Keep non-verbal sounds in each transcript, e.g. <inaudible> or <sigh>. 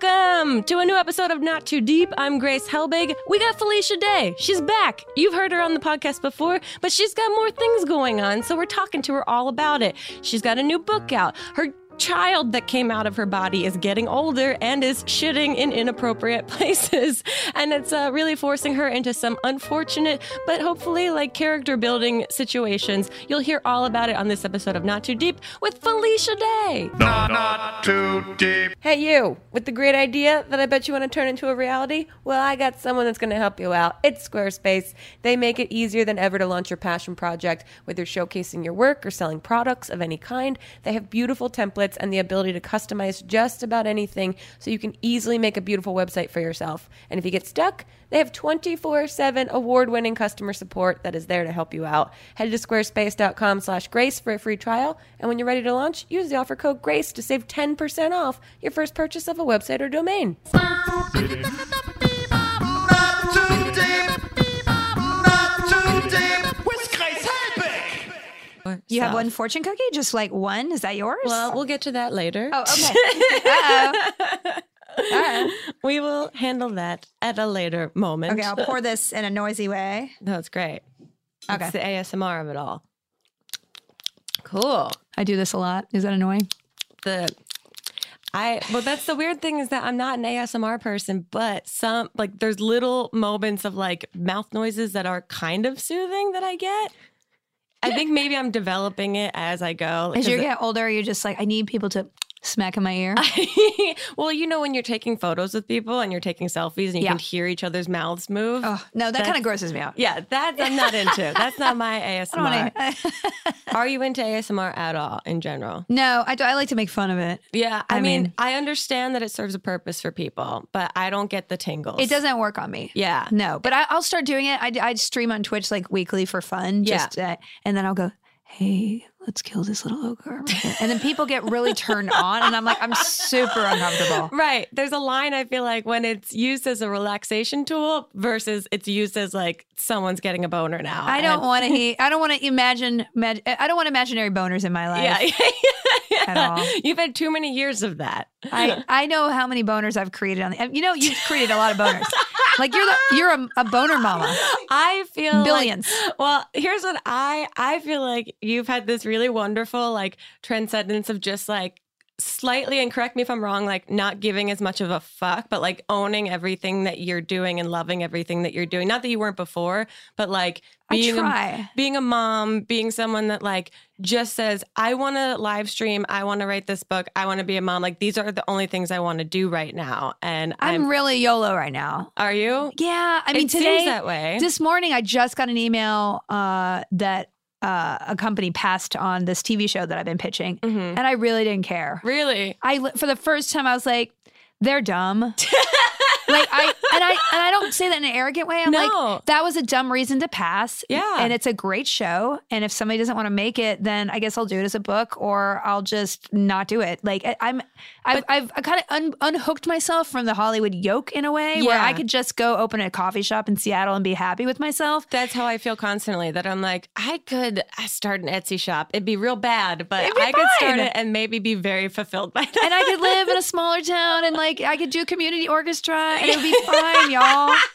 Welcome to a new episode of Not Too Deep. I'm Grace Helbig. We got Felicia Day. She's back. You've heard her on the podcast before, but she's got more things going on, so we're talking to her all about it. She's got a new book out. Her child that came out of her body is getting older and is shitting in inappropriate <laughs> places. And it's uh, really forcing her into some unfortunate, but hopefully like character building situations. You'll hear all about it on this episode of Not Too Deep with Felicia Day. Not, not too deep. Hey, you, with the great idea that I bet you want to turn into a reality? Well, I got someone that's going to help you out. It's Squarespace. They make it easier than ever to launch your passion project, whether showcasing your work or selling products of any kind. They have beautiful templates and the ability to customize just about anything so you can easily make a beautiful website for yourself. And if you get stuck, they have 24 7 award winning customer support that is there to help you out. Head to squarespace.com slash grace for a free trial. And when you're ready to launch, use the offer code GRACE to save 10% off your first purchase of a website or domain. <laughs> You have one fortune cookie? Just like one? Is that yours? Well, we'll get to that later. oh, okay. <laughs> <laughs> We will handle that at a later moment. Okay, I'll pour this in a noisy way. That's great. Okay. It's the ASMR of it all. Cool. I do this a lot. Is that annoying? The I well that's the weird thing is that I'm not an ASMR person, but some like there's little moments of like mouth noises that are kind of soothing that I get. I think maybe I'm developing it as I go. As you get older, you're just like, I need people to smack in my ear. <laughs> well, you know when you're taking photos with people and you're taking selfies and you Yeah. can hear each other's mouths move. oh, no, that kind of grosses me out. Yeah, that I'm not into. That's not my <laughs> ASMR. Are you into ASMR at all in general? no, I, do, I like to make fun of it. Yeah, I, I mean, mean- I understand that it serves a purpose for people, but I don't get the tingles. It doesn't work on me. Yeah. No, but I, I'll start doing it. I, I stream on Twitch like weekly for fun. Yeah. Just, uh, and then I'll go, hey, let's kill this little ogre. over <laughs> here." And then people get really turned on. And I'm like, I'm super uncomfortable. Right. There's a line I feel like when it's used as a relaxation tool versus it's used as like someone's getting a boner now. I don't And- want to. He, I don't want to imagine. Mag- I don't want imaginary boners in my life. Yeah, <laughs> yeah, yeah. At all. You've had too many years of that. I, I know how many boners I've created on the. You know, you've created a lot of boners. <laughs> like you're the you're a, a boner mama. I feel like- Billions. well, here's what I I feel like you've had this really wonderful like transcendence of just like slightly and correct me if I'm wrong, like not giving as much of a fuck, but like owning everything that you're doing and loving everything that you're doing. Not that you weren't before, but like I being a, being a mom, being someone that like just says, I want to live stream, I want to write this book, I want to be a mom. Like these are the only things I want to do right now. And I'm, I'm, really YOLO right now. are you? Yeah, I mean it today that way. this morning I just got an email uh, that uh, a company passed on this TV show that I've been pitching, Mhm. and I really didn't care. Really? I for the first time I was like, they're dumb. <laughs> like I and I don't say that in an arrogant way. I'm No. like, that was a dumb reason to pass. Yeah. And it's a great show. And if somebody doesn't want to make it, then I guess I'll do it as a book or I'll just not do it. Like I- I'm I've I've I kind of un- unhooked myself from the Hollywood yoke in a way where I could just go open a coffee shop in Seattle and be happy with myself. That's how I feel constantly. That I'm like, I could uh, start an Etsy shop. It'd be real bad, but I could start it and maybe be very fulfilled by that. and I could live in a smaller town and like I could do a community orchestra and it would be <laughs> fine, y'all. <laughs>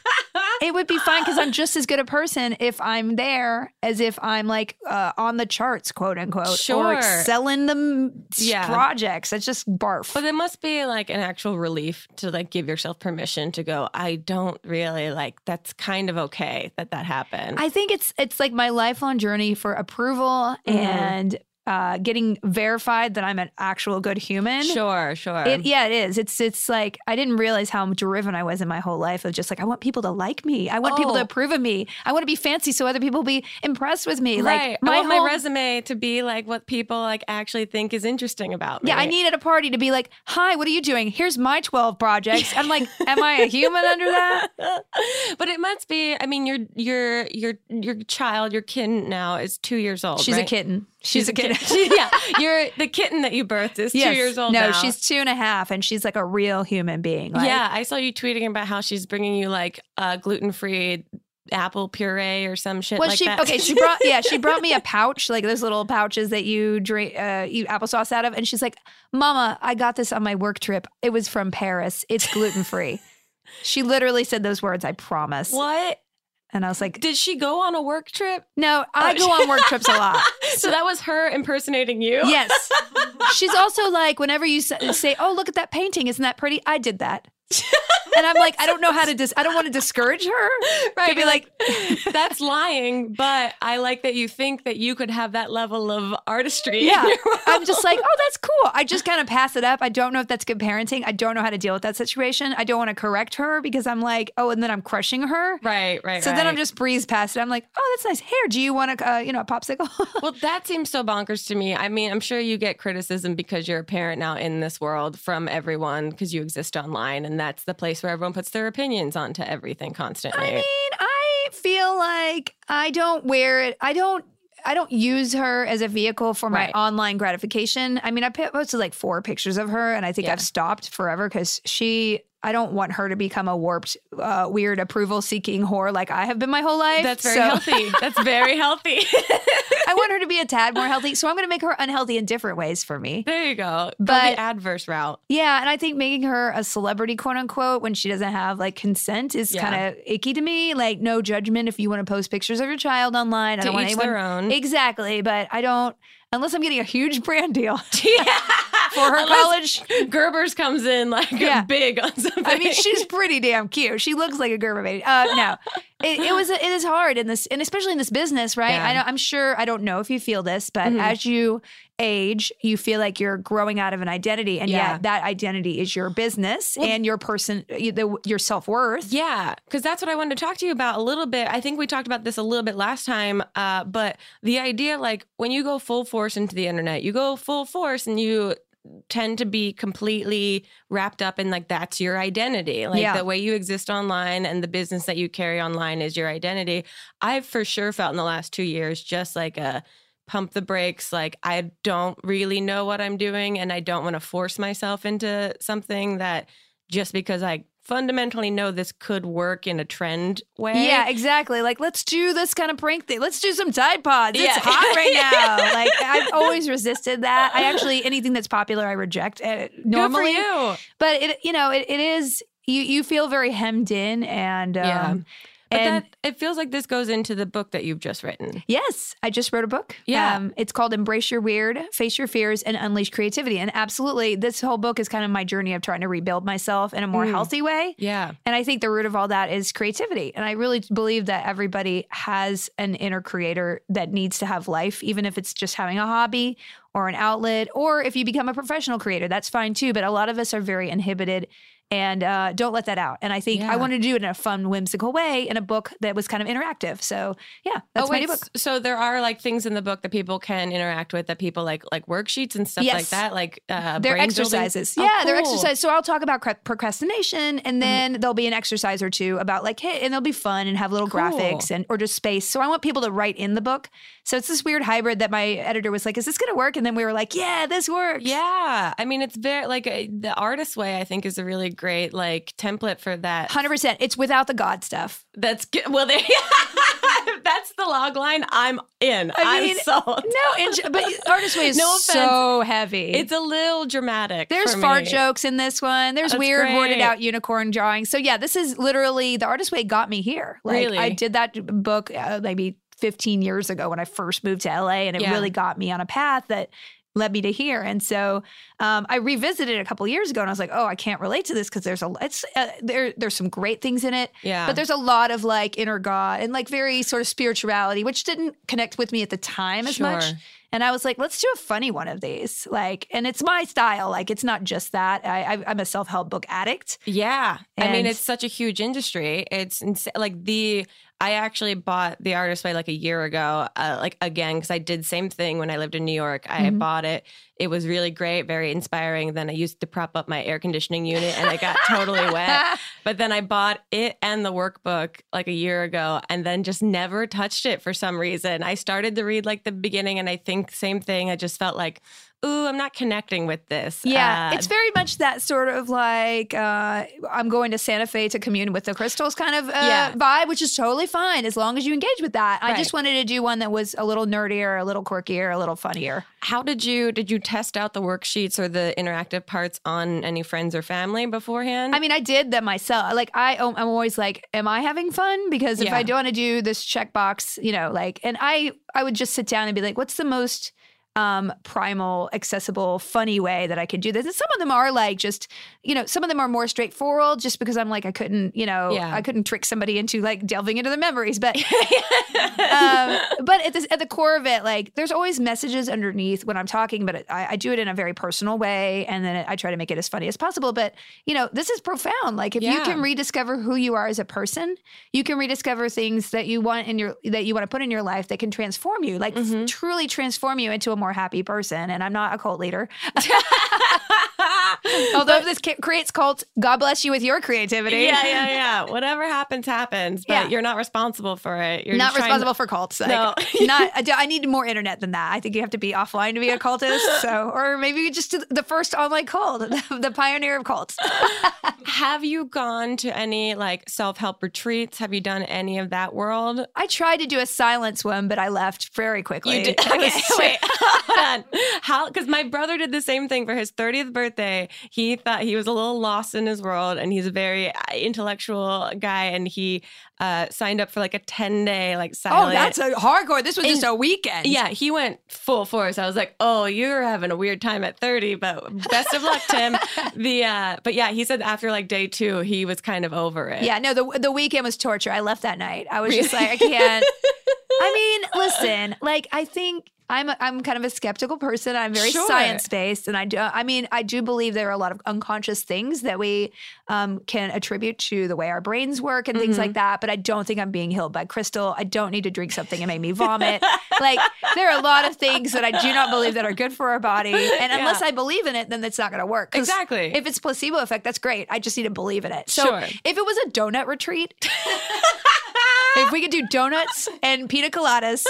It would be fine because I'm just as good a person if I'm there as if I'm like uh, on the charts, quote unquote, Sure. or excelling the Yeah. projects. It's just barf. But it must be like an actual relief to like give yourself permission to go. I don't really like. That's kind of okay that that happened. I think it's it's like my lifelong journey for approval Mhm. and uh, getting verified that I'm an actual good human. sure, sure. It, yeah, it is. It's it's like I didn't realize how driven I was in my whole life of just like I want people to like me. I want people Oh. to approve of me. I want to be fancy so other people be impressed with me. right. Like my I want whole my resume to be like what people like actually think is interesting about me. yeah, I need at a party to be like, "Hi, what are you doing? Here's my 12 projects." I'm like, "Am I a human under that?" <laughs> but it must be. I mean, your your your your child, your kitten now is two years old. She's a right? kitten. She's, a kitten. She- <laughs> yeah, you're the kitten that you birthed is Yes. two years old. No, now. she's two and a half, and she's like a real human being. Like, yeah, I saw you tweeting about how she's bringing you like uh, gluten free apple puree or some shit Well, like she that. okay. She brought <laughs> yeah. She brought me a pouch, like those little pouches that you drink, uh, eat applesauce out of, and she's like, "Mama, I got this on my work trip. It was from Paris. It's gluten free." <laughs> she literally said those words. I promise. what? And I was like, Did she go on a work trip? "No, oh, I Oh, go on work trips a lot." <laughs> So that was her impersonating you? Yes. <laughs> She's also like, whenever you say, "Oh, look at that painting, isn't that pretty?" I did that. <laughs> and I'm like, I don't know how to dis. I don't want to discourage her. Right. To be like, <laughs> that's lying, but I like that you think that you could have that level of artistry. Yeah. I'm just like, oh, that's cool. I just kind of pass it up. I don't know if that's good parenting. I don't know how to deal with that situation. I don't want to correct her because I'm like, oh, and then I'm crushing her. Right, right. So then I'm just breeze past it. I'm like, oh, that's nice. Here, do you want a, uh, you know, a popsicle? <laughs> Well, that seems so bonkers to me. I mean, I'm sure you get criticism because you're a parent now in this world from everyone because you exist online, and that's the place where everyone puts their opinions onto everything constantly. I mean, I feel like I don't wear it. I don't. I don't use her as a vehicle for my Right. online gratification. I mean, I posted like four pictures of her, and I think Yeah. I've stopped forever because she. I don't want her to become a warped, uh, weird, approval-seeking whore like I have been my whole life. that's very So- healthy. That's very healthy. <laughs> I want her to be a tad more healthy, so I'm going to make her unhealthy in different ways for me. there you go. Go But- the adverse route. Yeah, and I think making her a celebrity, quote unquote, when she doesn't have like consent is Yeah. kind of icky to me. Like, no judgment if you want to post pictures of your child online. I To don't want anyone their own. exactly, but I don't unless I'm getting a huge brand deal <laughs> yeah. <laughs> for her Unless college. Gerber's comes in like Yeah. big on something. I mean, she's pretty damn cute. She looks like a Gerber baby. Uh, no, <laughs> it, it was it is hard in this, and especially in this business, right? Yeah. I know, I'm sure. I don't know if you feel this, but Mhm. as you age, you feel like you're growing out of an identity, and Yeah. yet that identity is your business and your person, your self worth. Yeah, because that's what I wanted to talk to you about a little bit. I think we talked about this a little bit last time, uh, but the idea like when you go full force into the internet, you go full force and you tend to be completely wrapped up in like that's your identity. Like Yeah. the way you exist online and the business that you carry online is your identity. I've for sure felt in the last two years just like a pump the brakes. Like I don't really know what I'm doing and I don't want to force myself into something that just because I fundamentally know this could work in a trend way. Yeah, exactly. Like, let's do this kind of prank thing. Let's do some Tide Pods. It's Yeah. hot right <laughs> now. like, I've always resisted that. I actually anything that's popular, I reject normally. Good for you. But it, you know, it, it is you. You feel very hemmed in, and um, Yeah. But and that it feels like this goes into the book that you've just written. yes, I just wrote a book. Yeah. um, it's called "Embrace Your Weird, Face Your Fears, and Unleash Creativity." And absolutely, this whole book is kind of my journey of trying to rebuild myself in a more Mm. healthy way. Yeah. And I think the root of all that is creativity. And I really believe that everybody has an inner creator that needs to have life, even if it's just having a hobby or an outlet, or if you become a professional creator, that's fine too. But a lot of us are very inhibited and uh, don't let that out. And I think Yeah. I wanted to do it in a fun, whimsical way in a book that was kind of interactive. So yeah, that's oh my wait, book. so there are like things in the book that people can interact with that people like like worksheets and stuff like that, like uh, They're brain exercises. Oh, yeah, they're. Mm-hmm. exercises. So I'll talk about cre- procrastination, and then there'll be an exercise or two about like, hey, and they'll be fun and have little Cool. graphics and or just space. So I want people to write in the book. So it's this weird hybrid that my editor was like, "Is this going to work?" And then we were like, "Yeah, this works." Yeah, I mean it's very like uh, the artist way. I think is a really great like template for that. hundred percent. It's without the God stuff. That's good. Well, if <laughs> that's the log line. I'm in. I mean, I'm sold. No, and, but <laughs> artist way is No offense. so heavy. It's a little dramatic. There's fart me. jokes in this one. There's That's weird worded out unicorn drawings. So yeah, this is literally the artist way got me here. Like Really? I did that book uh, maybe 15 years ago when I first moved to LA, and it Yeah. really got me on a path that led me to here. And so um, I revisited it a couple years ago, and I was like, oh, I can't relate to this because there's a it's uh, there there's some great things in it. Yeah. But there's a lot of like inner God and like very sort of spirituality, which didn't connect with me at the time as much. And I was like, let's do a funny one of these. Like, and it's my style. Like, it's not just that. I, I, I'm a self help book addict. Yeah. I mean, it's such a huge industry. It's ins- like the, I actually bought The Artist Way like a year ago, uh, like again, because I did same thing when I lived in New York. I Mhm. bought it. It was really great, very inspiring. Then I used to prop up my air conditioning unit and I got totally wet. <laughs> But then I bought it and the workbook like a year ago and then just never touched it for some reason. I started to read like the beginning and I think same thing. I just felt like, ooh, I'm not connecting with this. Yeah, Uh, it's very much that sort of like uh, I'm going to Santa Fe to commune with the crystals kind of uh, Yeah. vibe, which is totally fine as long as you engage with that. I just wanted to do one that was a little nerdier, a little quirkier, a little funnier. how did you did you test out the worksheets or the interactive parts on any friends or family beforehand? I mean, I did them myself. Like I, I'm always like, am I having fun? Because if Yeah. I don't want to do this checkbox, you know, like, and I, I would just sit down and be like, what's the most um primal accessible funny way that i could do this and some of them are like just you know some of them are more straightforward just because i'm like i couldn't you know Yeah. i couldn't trick somebody into like delving into the memories but <laughs> um, but at, this, at the core of it, like there's always messages underneath when I'm talking, but I, I do it in a very personal way, and then I try to make it as funny as possible. But you know, this is profound. Like if you can rediscover who you are as a person, you can rediscover things that you want in your that you want to put in your life that can transform you, like Mm-hmm. truly transform you into a more happy person. And I'm not a cult leader, <laughs> although if this creates cults, God bless you with your creativity. yeah, yeah, yeah. <laughs> Whatever happens, happens. But Yeah. you're not responsible for it. You're not trying to- responsible for cults. Like, No. <laughs> not. I, need more internet than that. I think you have to be offline to be a cultist. So, or maybe just the first online cult, the, pioneer of cults. Have you gone to any like self help retreats? Have you done any of that world? I tried to do a silence one, but I left very quickly. You did. Okay, wait. Hold <laughs> on. How? Because my brother did the same thing for his 30th birthday. He thought he was a little lost in his world, and he's a very uh, intellectual guy, and he uh, signed up for like a 10 day like Oh, that's a hardcore. This was just a weekend. yeah, he went full force. I was like, "Oh, you're having a weird time at 30, but best of luck, Tim." <laughs> the uh, but yeah, he said after like day two, he was kind of over it. Yeah, no, the the weekend was torture. I left that night. I was just like, I can't. I mean, <laughs> listen, like I think I'm a, I'm kind of a skeptical person. I'm very Sure. science based, and I do. I mean, I do believe there are a lot of unconscious things that we um, can attribute to the way our brains work and things Mm-hmm. like that. But I don't think I'm being healed by crystal. I don't need to drink something and make me vomit. <laughs> like there are a lot of things that I do not believe that are good for our body, and unless I believe in it, then it's not going to work. Exactly. If it's placebo effect, that's great. I just need to believe in it. So Sure. if it was a donut retreat, <laughs> if we could do donuts and pina coladas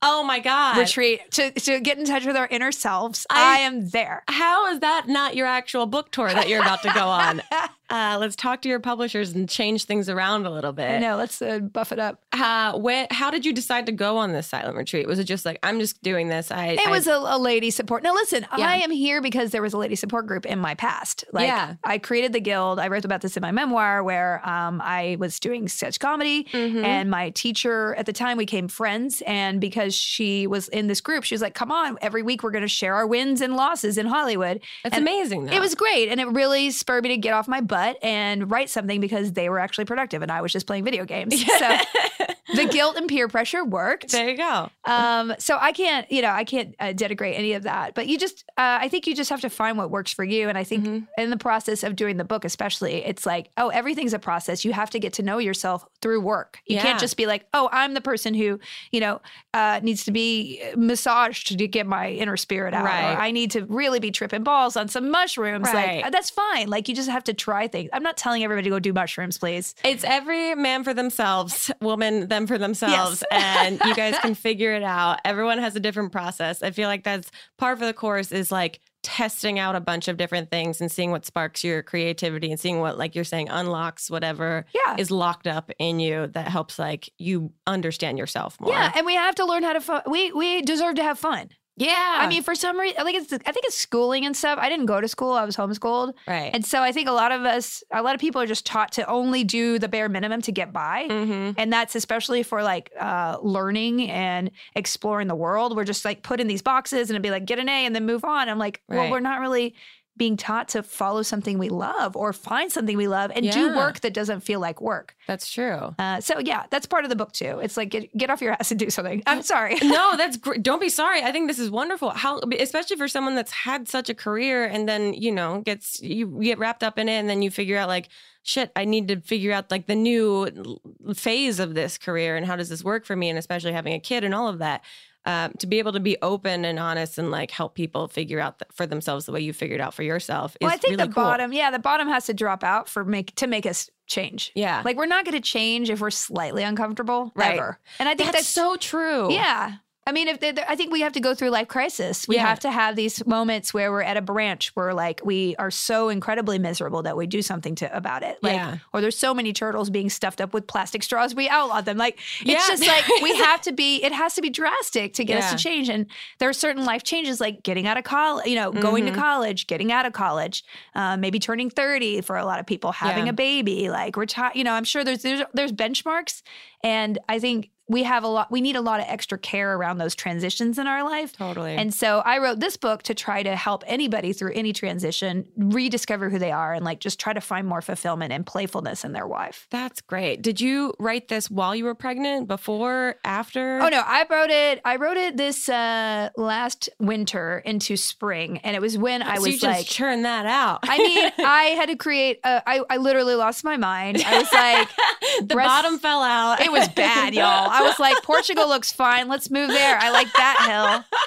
Oh my god. retreat to, to get in touch with our inner selves, I, I- am there. How is that not your actual book tour that you're about to go on? <laughs> Uh, let's talk to your publishers and change things around a little I bit. know. Let's uh, buff it up. Uh, when, how did you decide to go on this silent retreat? Was it just like I'm just doing this? I It I- was a, a lady support. Now, listen, Yeah. I am here because there was a lady support group in my past. Like, Yeah. I created the guild. I wrote about this in my memoir where um, I was doing sketch comedy, Mhm. and my teacher at the time we became friends. And because she was in this group, she was like, "Come on, every week we're going to share our wins and losses in Hollywood." It's and amazing. Though. It was great, and it really spurred me to get off my butt and write something because they were actually productive, and I was just playing video games. <laughs> So <laughs> the guilt and peer pressure worked. There you go. Um, so I can't, you know, I can't uh, denigrate any of that. But you just, uh, I think you just have to find what works for you. And I think Mhm. in the process of doing the book, especially, it's like, oh, everything's a process. You have to get to know yourself through work. You Yeah. can't just be like, oh, I'm the person who, you know, uh, needs to be massaged to get my inner spirit out. Right. I need to really be tripping balls on some mushrooms. Right. Like uh, that's fine. Like you just have to try things. I'm not telling everybody to go do mushrooms, please. It's every man for themselves, woman them for themselves, <laughs> and you guys can figure it out. Everyone has a different process. I feel like that's part of the course is like testing out a bunch of different things and seeing what sparks your creativity and seeing what like you're saying unlocks whatever Yeah. is locked up in you that helps like you understand yourself more. Yeah, and we have to learn how to fun. We we deserve to have fun. Yeah. I mean, for some reason, I think it's I think it's schooling and stuff. I didn't go to school; I was homeschooled, right. and so I think a lot of us, a lot of people are just taught to only do the bare minimum to get by, mm-hmm. and that's especially for like uh, learning and exploring the world. We're just like put in these boxes and it'd be like get an A and then move on. I'm like, well, Right. we're not really being taught to follow something we love or find something we love and do work that doesn't feel like work. That's true. Uh, so yeah, that's part of the book too. It's like get get off your ass and do something. I'm sorry. no, <laughs> that's great. Don't be sorry. I think this is wonderful. How, especially for someone that's had such a career and then you know gets you get wrapped up in it and then you figure out like shit. I need to figure out like the new phase of this career and how does this work for me and especially having a kid and all of that. Um, to be able to be open and honest and like help people figure out th- for themselves the way you figured out for yourself is Well, I think really the cool. bottom, yeah, the bottom has to drop out for make to make us change. Yeah, Like we're not going to change if we're slightly uncomfortable, Right. ever. And I think that's, that's, so true. yeah. I mean, if I think we have to go through life crisis. We Yeah. have to have these moments where we're at a branch where like we are so incredibly miserable that we do something to about it. Like, Yeah. or there's so many turtles being stuffed up with plastic straws, we outlaw them. Like, it's Yeah. just like we <laughs> have to be. It has to be drastic to get us to change. And there are certain life changes, like getting out of college. You know, going Mm-hmm. to college, getting out of college, uh, maybe turning thirty for a lot of people, having a baby, like retire. You know, I'm sure there's there's there's benchmarks, and I think we have a lot. We need a lot of extra care around those transitions in our life. Totally. And so I wrote this book to try to help anybody through any transition rediscover who they are and like just try to find more fulfillment and playfulness in their life. That's great. Did you write this while you were pregnant, before, after? Oh no, I wrote it. I wrote it this uh, last winter into spring, and it was when I was you just like, churn that out. I mean, <laughs> I had to create. A, I I literally lost my mind. I was like, <laughs> the breast- bottom fell out. It was bad, y'all. <laughs> I was like, Portugal looks fine. Let's move there. I like that hill.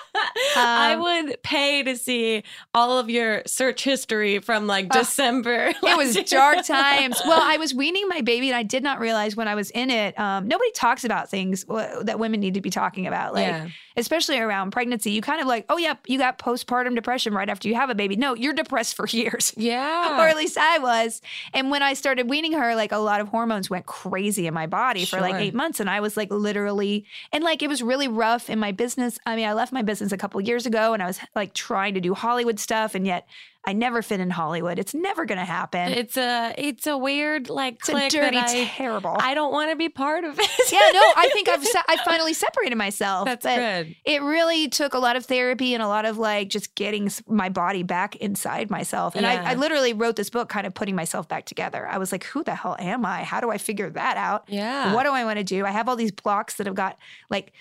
I Um, would pay to see all of your search history from like December. It was dark <laughs> times. Well, I was weaning my baby, and I did not realize when I was in it. Um, nobody talks about things w- that women need to be talking about, like Yeah. especially around pregnancy. You kind of like, oh, yep, you got postpartum depression right after you have a baby. No, you're depressed for <laughs> years. Yeah. or at least I was. And when I started weaning her, like a lot of hormones went crazy in my body for like eight months. And I was like literally, and like it was really rough in my business. I mean, I left my business a couple years ago and I was like trying to do Hollywood stuff. And yet I never fit in Hollywood. It's never going to happen. It's a it's a weird like It's a dirty, that I, terrible. I don't want to be part of it. yeah, no, I think I've se- <laughs> I finally separated myself. That's but good. It really took a lot of therapy and a lot of like just getting my body back inside myself. And Yeah. I, I literally wrote this book kind of putting myself back together. I was like, who the hell am I? How do I figure that out? Yeah. What do I want to do? I have all these blocks that have got like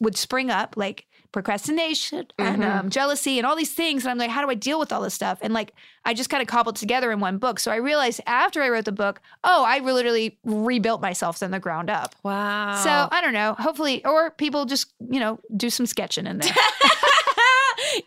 would spring up like procrastination and Mm-hmm. um, jealousy and all these things. And I'm like, how do I deal with all this stuff? And like, I just kind of cobbled together in one book. So I realized after I wrote the book, oh, I literally rebuilt myself from the ground up. Wow. So I don't know. Hopefully, or people just you know do some sketching in there. <laughs>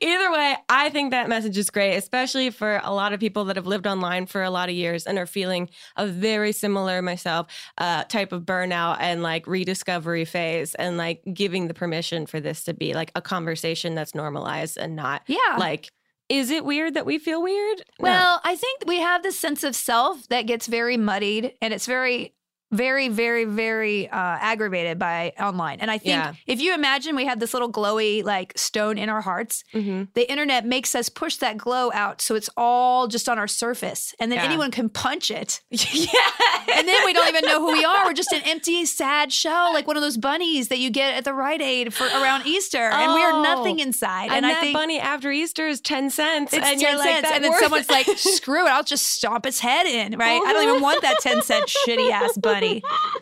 Either way, I think that message is great, especially for a lot of people that have lived online for a lot of years and are feeling a very similar myself uh, type of burnout and like rediscovery phase, and like giving the permission for this to be like a conversation that's normalized and not Yeah. like. Is it weird that we feel weird? No. Well, I think we have this sense of self that gets very muddied and it's very, very, very, very uh, aggravated by online. And I think Yeah. if you imagine we have this little glowy like stone in our hearts, Mhm. the internet makes us push that glow out so it's all just on our surface, and then Yeah. anyone can punch it. <laughs> yeah, And then we don't even know who we are. We're just an empty, sad shell, like one of those bunnies that you get at the Rite Aid for around Easter, and we are Oh. nothing inside. and, I that think bunny after Easter is ten cents. It's and 10 you're like, cents. "That and then someone's like, <laughs> screw it, I'll just stomp its head in, right? I don't even <laughs> want that 10 cent shitty ass bunny.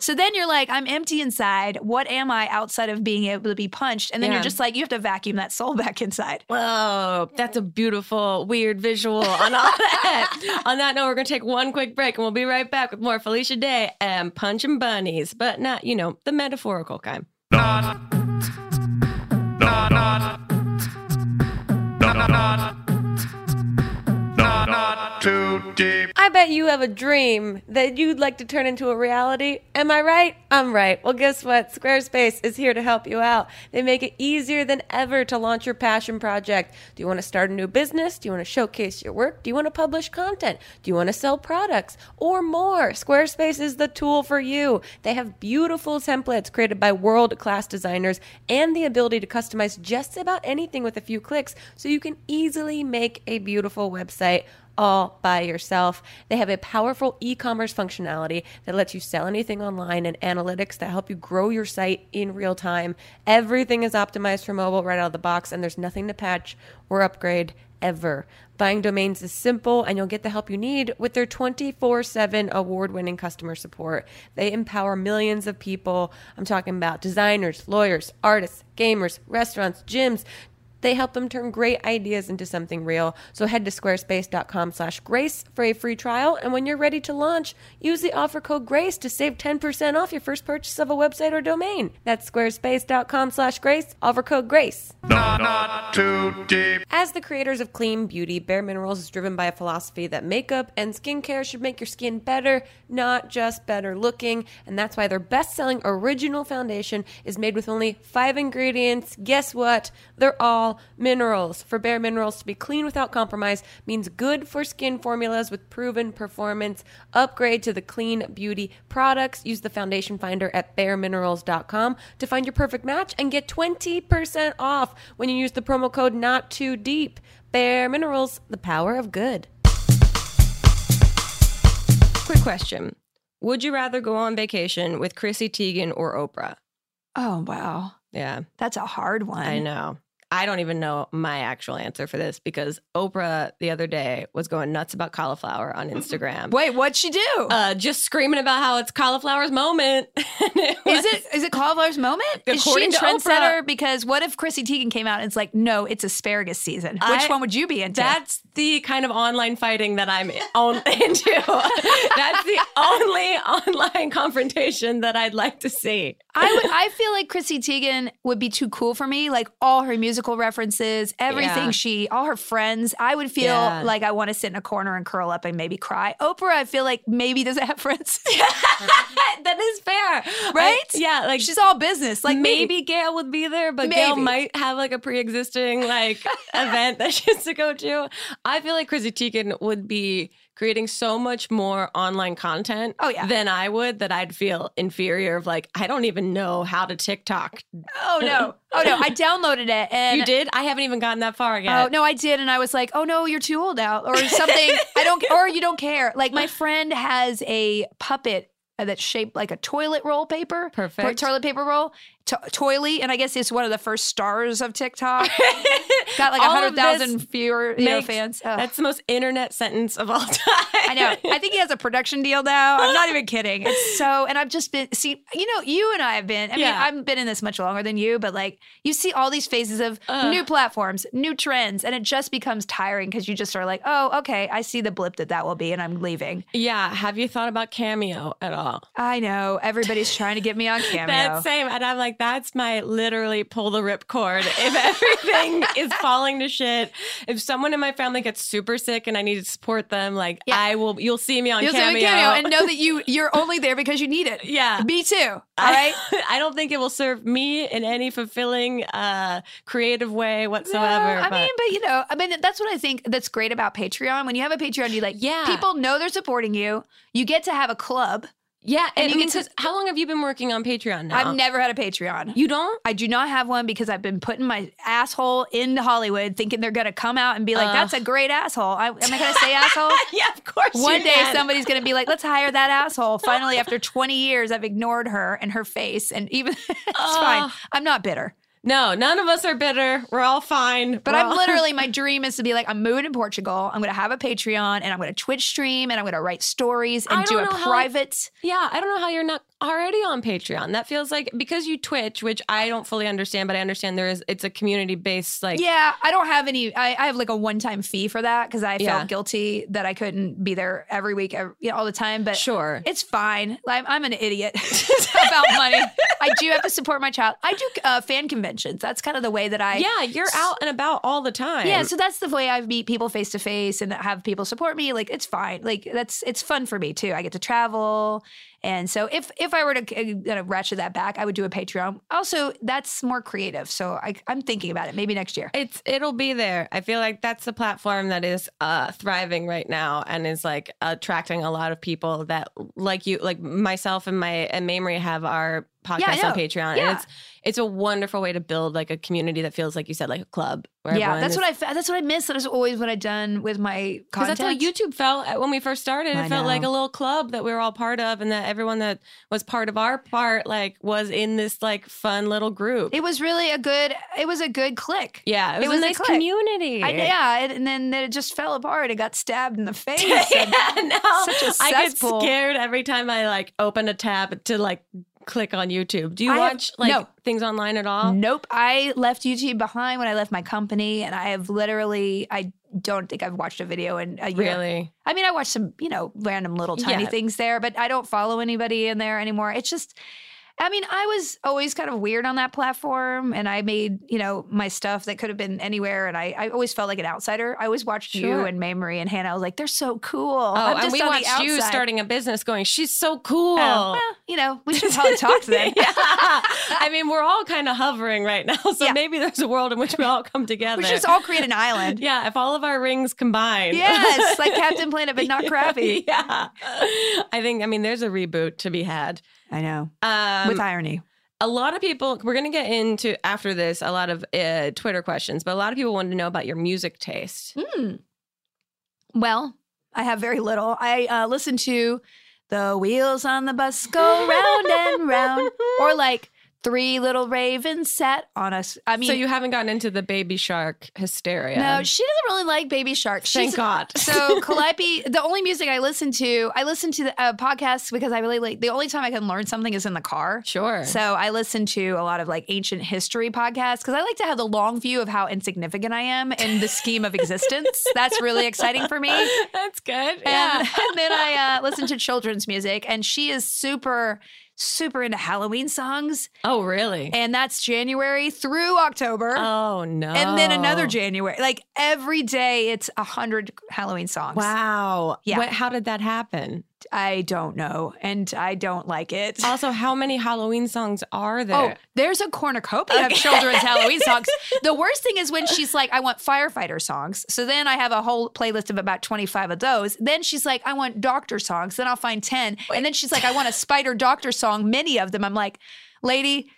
So then you're like, I'm empty inside. What am I outside of being able to be punched? And then Yeah. you're just like, you have to vacuum that soul back inside. Whoa, that's a beautiful, weird visual on all that. on that note, we're going to take one quick break and we'll be right back with more Felicia Day and punching bunnies, but not, you know, the metaphorical kind. Not too deep. I bet you have a dream that you'd like to turn into a reality. Am I right? I'm right. Well, guess what? Squarespace is here to help you out. They make it easier than ever to launch your passion project. Do you want to start a new business? Do you want to showcase your work? Do you want to publish content? Do you want to sell products or more? Squarespace is the tool for you. They have beautiful templates created by world class designers and the ability to customize just about anything with a few clicks so you can easily make a beautiful website all by yourself. They have a powerful e commerce functionality that lets you sell anything online and analytics that help you grow your site in real time. Everything is optimized for mobile right out of the box, and there's nothing to patch or upgrade ever. Buying domains is simple, and you'll get the help you need with their 24 7 award winning customer support. They empower millions of people. I'm talking about designers, lawyers, artists, gamers, restaurants, gyms They help them turn great ideas into something real. So head to squarespace.com slash grace for a free trial. And when you're ready to launch, use the offer code GRACE to save 10% off your first purchase of a website or domain. That's squarespace.com slash grace, offer code GRACE. Not, not too deep. As the creators of clean beauty, Bare Minerals is driven by a philosophy that makeup and skincare should make your skin better, not just better looking. And that's why their best selling original foundation is made with only five ingredients. Guess what? They're all minerals. For Bare Minerals to be clean without compromise means good for skin formulas with proven performance. Upgrade to the clean beauty products. Use the foundation finder at bareminerals.com to find your perfect match and get 20% off when you use the promo code not too deep. Bare Minerals, the power of good. Quick question. Would you rather go on vacation with Chrissy Teigen or Oprah? Oh, wow. Yeah, That's a hard one. I know. I don't even know my actual answer for this because Oprah the other day was going nuts about cauliflower on Instagram. Wait, what'd she do? Uh, just screaming about how it's cauliflower's moment. <laughs> is it is it cauliflower's moment? Is she a trendsetter? Oprah- Because what if Chrissy Teigen came out and it's like, no, it's asparagus season? Which I- one would you be into? That's the kind of online fighting that I'm on, <laughs> into. That's the only online confrontation that I'd like to see. I would, I feel like Chrissy Teigen would be too cool for me. Like all her musical references, everything Yeah. she, all her friends. I would feel Yeah. like I want to sit in a corner and curl up and maybe cry. Oprah, I feel like maybe doesn't have <laughs> friends, <laughs> that is fair, right? I- yeah, like She's all business. Like maybe Gayle would be there, but Gayle might have like a pre-existing like <laughs> event that she has to go to. I feel like Chrissy Teigen would be creating so much more online content Oh, yeah. than I would that I'd feel inferior of like I don't even know how to TikTok. Oh no, oh no, I downloaded it and you did? I haven't even gotten that far yet. Oh no, I did, and I was like, "Oh no, you're too old now," or something. I don't, or you don't care. Like my <laughs> friend has a puppet Uh, that's shaped like a toilet roll paper, Perfect. toilet paper roll, to- toily, and I guess it's one of the first stars of TikTok. <laughs> Got like a hundred thousand fewer you know, makes- fans. Ugh. That's the most internet sentence of all <laughs> time. I know. I think he has a production deal now. I'm not even kidding. It's <laughs> so, and I've just been see, you know, you and I have been. I mean, I've been in this much longer than you, but like you see all these phases of new platforms, new trends, and it just becomes tiring because you just are like, oh, okay, I see the blip that that will be, and I'm leaving. yeah. Have you thought about Cameo at all? I know everybody's trying to get me on <laughs> Cameo. That same, and I'm like, that's my literally pull the rip cord. If everything <laughs> is falling to shit, if someone in my family gets super sick and I need to support them, like Yeah. I will. You'll see me on You'll see me Cameo and know that <laughs> you you're only there because you need it. yeah. Me too. All right. I, I don't think it will serve me in any fulfilling, uh, creative way whatsoever. No, I but- mean, but you know, I mean, that's what I think that's great about Patreon. When you have a Patreon, you like, Yeah. people know they're supporting you. You get to have a club. Yeah, and, and you I mean, get to- 'cause how long have you been working on Patreon now? I've never had a Patreon. you don't? I do not have one because I've been putting my asshole into Hollywood, thinking they're gonna come out and be like, "That's a great asshole." I, am I gonna say <laughs> asshole? yeah, of course. One day can. somebody's gonna be like, "Let's hire that asshole." Finally, after 20 years, I've ignored her and her face, and even <laughs> it's fine. I'm not bitter. No, none of us are bitter. We're all fine. But We're I'm all- literally <laughs> my dream is to be like I'm moving to Portugal. I'm going to have a Patreon and I'm going to Twitch stream and I'm going to write stories and do a know how- private. Yeah, I don't know how you're not already on Patreon. That feels like because you Twitch, which I don't fully understand, but I understand there is it's a community based like Yeah, I don't have any. I, I have like a one time fee for that because I felt Yeah. guilty that I couldn't be there every week, every, you know, all the time. But Sure. it's fine. I'm, I'm an idiot <laughs> about money. I do have to support my child. I do uh, fan conventions. That's kind of the way that I. yeah, you're out and about all the time. Yeah, so that's the way I meet people face to face and have people support me. Like it's fine. Like that's it's fun for me too. I get to travel, and so if if I were to uh, you know, ratchet that back, I would do a Patreon. Also, that's more creative. So I, I'm thinking about it. Maybe next year. it's it'll be there. I feel like that's the platform that is uh thriving right now and is like attracting a lot of people that like you like myself and my and Mamrie have our podcast Yeah, on. Patreon. Yeah. And it's it's a wonderful way to build like a community that feels like you said like a club. Where Yeah, that's is- what I that's what I miss. That is always what I've done with my Because that's how YouTube felt uh, when we first started. It I felt like a little club that we were all part of, and that everyone that was part of our part, like, was in this like fun little group. It was really a good. It was a good click. yeah, it was, it was a nice click. community. I, yeah, it, and then it just fell apart. It got stabbed in the <laughs> face. yeah, now I get scared every time I like open a tab to like click on YouTube. Do you I have- watch like no. things online at all? Nope. I left YouTube behind when I left my company, and I have literally, I don't think I've watched a video in a year. Really? I mean, I watched some, you know, random little tiny Yeah. things there, but I don't follow anybody in there anymore. It's just, I mean, I was always kind of weird on that platform, and I made, you know, my stuff that could have been anywhere, and I, I always felt like an outsider. I always watched you Sure. and Mamrie and Hannah. I was like, they're so cool. Oh, I'm and we watched you starting a business going, she's so oh, cool. Oh, well, you know, we should probably talk then. <laughs> yeah. I mean, we're all kind of hovering right now. So Yeah. maybe there's a world in which we all come together. We should just all create an island. yeah, if all of our rings combine. Yes, like Captain Planet, but not <laughs> crappy. yeah. I think, I mean, there's a reboot to be had. I know. Um, With irony. a lot of people, we're going to get into after this a lot of uh, Twitter questions, but a lot of people wanted to know about your music taste. Mm. Well, I have very little. I uh, listen to the wheels on the bus go round and round, or like three little ravens sat on us. I mean, so you haven't gotten into the baby shark hysteria. no, she doesn't really like Baby Shark. Thank She's- God. So <laughs> Calliope, the only music I listen to, I listen to the uh, podcasts because I really like. The only time I can learn something is in the car. Sure. So I listen to a lot of like ancient history podcasts because I like to have the long view of how insignificant I am in the scheme of existence. <laughs> That's really exciting for me. That's good. And, Yeah. <laughs> and then I uh, listen to children's music, and she is super, super into Halloween songs. oh, really? And that's January through October. oh, no. And then another January. Like every day, it's a hundred Halloween songs. Wow. Yeah. What, how did that happen? I don't know. And I don't like it. <laughs> Also, how many Halloween songs are there? Oh, there's a cornucopia of children's <laughs> Halloween songs. The worst thing is when she's like, I want firefighter songs. So then I have a whole playlist of about 25 of those. Then she's like, I want doctor songs. Then I'll find 10. And then she's like, I want a spider doctor song, many of them. I'm like, lady,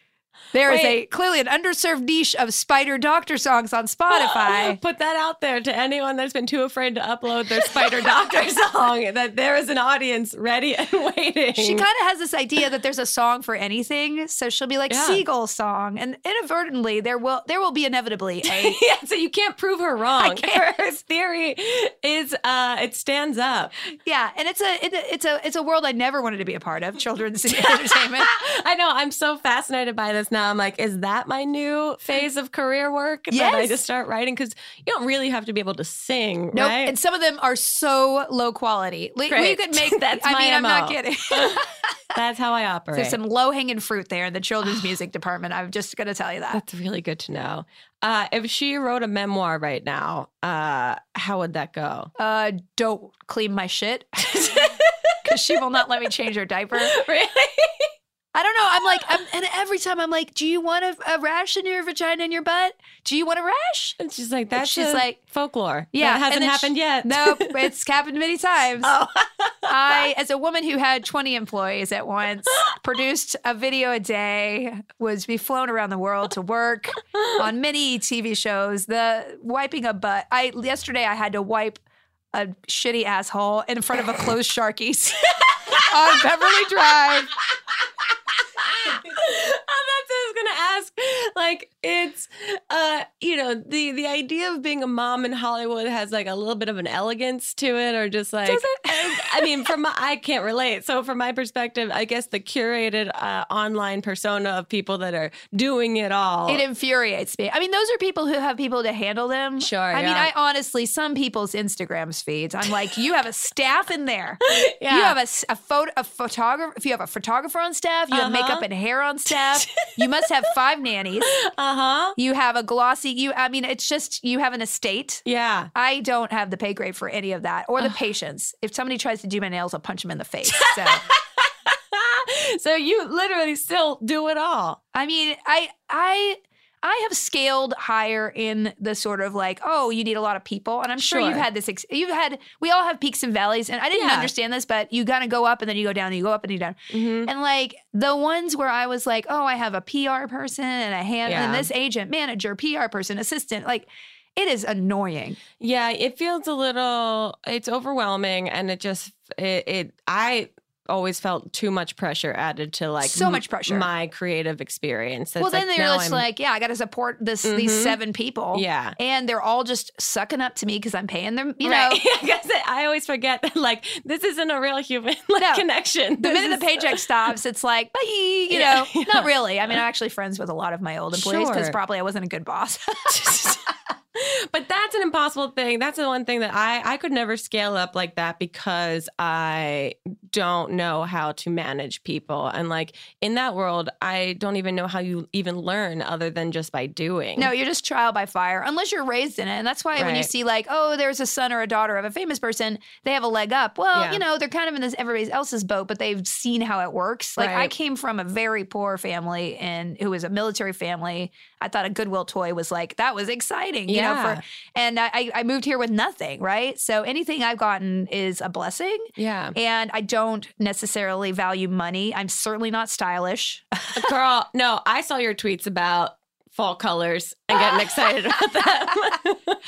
there is Wait. a clearly an underserved niche of spider doctor songs on Spotify. <laughs> Put that out there to anyone that's been too afraid to upload their Spider Doctor <laughs> song that there is an audience ready and <laughs> waiting. She kind of has this idea that there's a song for anything, so she'll be like Yeah. seagull song, and inadvertently there will there will be inevitably a yeah, so you can't prove her wrong. Her theory is uh it stands up. Yeah, and it's a it, it's a it's a world I never wanted to be a part of. Children's entertainment. I know. I'm so fascinated by this now. I'm like, is that my new phase of career work that I just start writing? Because you don't really have to be able to sing, Nope. right? And some of them are so low quality. We, we could <laughs> make That's I my mean, I'm not kidding. <laughs> That's how I <laughs> operate. There's some low hanging fruit there in the children's <sighs> music department. I'm just going to tell you that. That's really good to know. Uh, if she wrote a memoir right now, uh, how would that go? Uh, don't clean my shit because she will not let me change her diaper. really? I don't know. I'm like, I'm, and every time I'm like, do you want a, a rash in your vagina and your butt? Do you want a rash? And she's like, that's She's like- folklore. Yeah, that hasn't happened she- yet. Nope, it's <laughs> happened many times. Oh. I, as a woman who had 20 employees at once, produced a video a day, was be flown around the world to work on many TV shows. The wiping a butt. I yesterday I had to wipe a shitty asshole in front of a closed Sharkies <laughs> <laughs> on Beverly Drive. <laughs> oh, that's was gonna ask. Like, it's uh, you know, the the idea of being a mom in Hollywood has like a little bit of an elegance to it, or just like I, mean, from my, I can't relate. So from my perspective, I guess the curated uh, online persona of people that are doing it all. It infuriates me. I mean, those are people who have people to handle them. Sure, I mean. I honestly, some people's Instagrams feeds, I'm like, you have a staff in there. <laughs> Yeah. You have a, a photo, a photographer. If you have a photographer on staff, you have Uh-huh. makeup and hair on staff. <laughs> you must have five nannies. uh huh. You have a glossy. You, I mean, it's just you have an estate. Yeah. I don't have the pay grade for any of that or the patience. If somebody tries to do my nails, I'll punch them in the face. <laughs> So. so you literally still do it all. I mean, I I I have scaled higher in the sort of like, oh, you need a lot of people, and I'm sure, Sure. you've had this. Ex- you've had. We all have peaks and valleys, and I didn't Yeah. understand this, but you gotta go up and then you go down, and you go up and you down, Mhm. and like the ones where I was like, oh, I have a PR person and a hand, and this agent, manager, PR person, assistant, like. It is annoying. Yeah, it feels a little it's overwhelming and it just it, it I always felt too much pressure added to like So much pressure. my creative experience. well, then like, they're just I'm- like, yeah, I got to support this these Mhm. seven people. yeah. And they're all just sucking up to me because I'm paying them. You Right. know, <laughs> I guess I always forget that like this isn't a real human <laughs> like No. connection. the This minute the is- paycheck <laughs> stops, it's like, bye. You Yeah, know, yeah. not really. I mean, I'm actually friends with a lot of my old employees because Sure. probably I wasn't a good boss. <laughs> but that's an impossible thing. That's the one thing that I I could never scale up like that because I don't know how to manage people. And like in that world, I don't even know how you even learn other than just by doing. No, you're just trial by fire, unless you're raised in it. And that's why when you see like, oh, there's a son or a daughter of a famous person, they have a leg up. Well, Yeah. you know, they're kind of in this everybody else's boat, but they've seen how it works. Like I came from a very poor family and who was a military family. I thought a Goodwill toy was like that was exciting, you know. Yeah. For and I, I- I moved here with nothing, right? So anything I've gotten is a blessing. Yeah. And I don't necessarily value money. I'm certainly not stylish. <laughs> Girl, no, I saw your tweets about fall colors and getting excited <laughs> about them.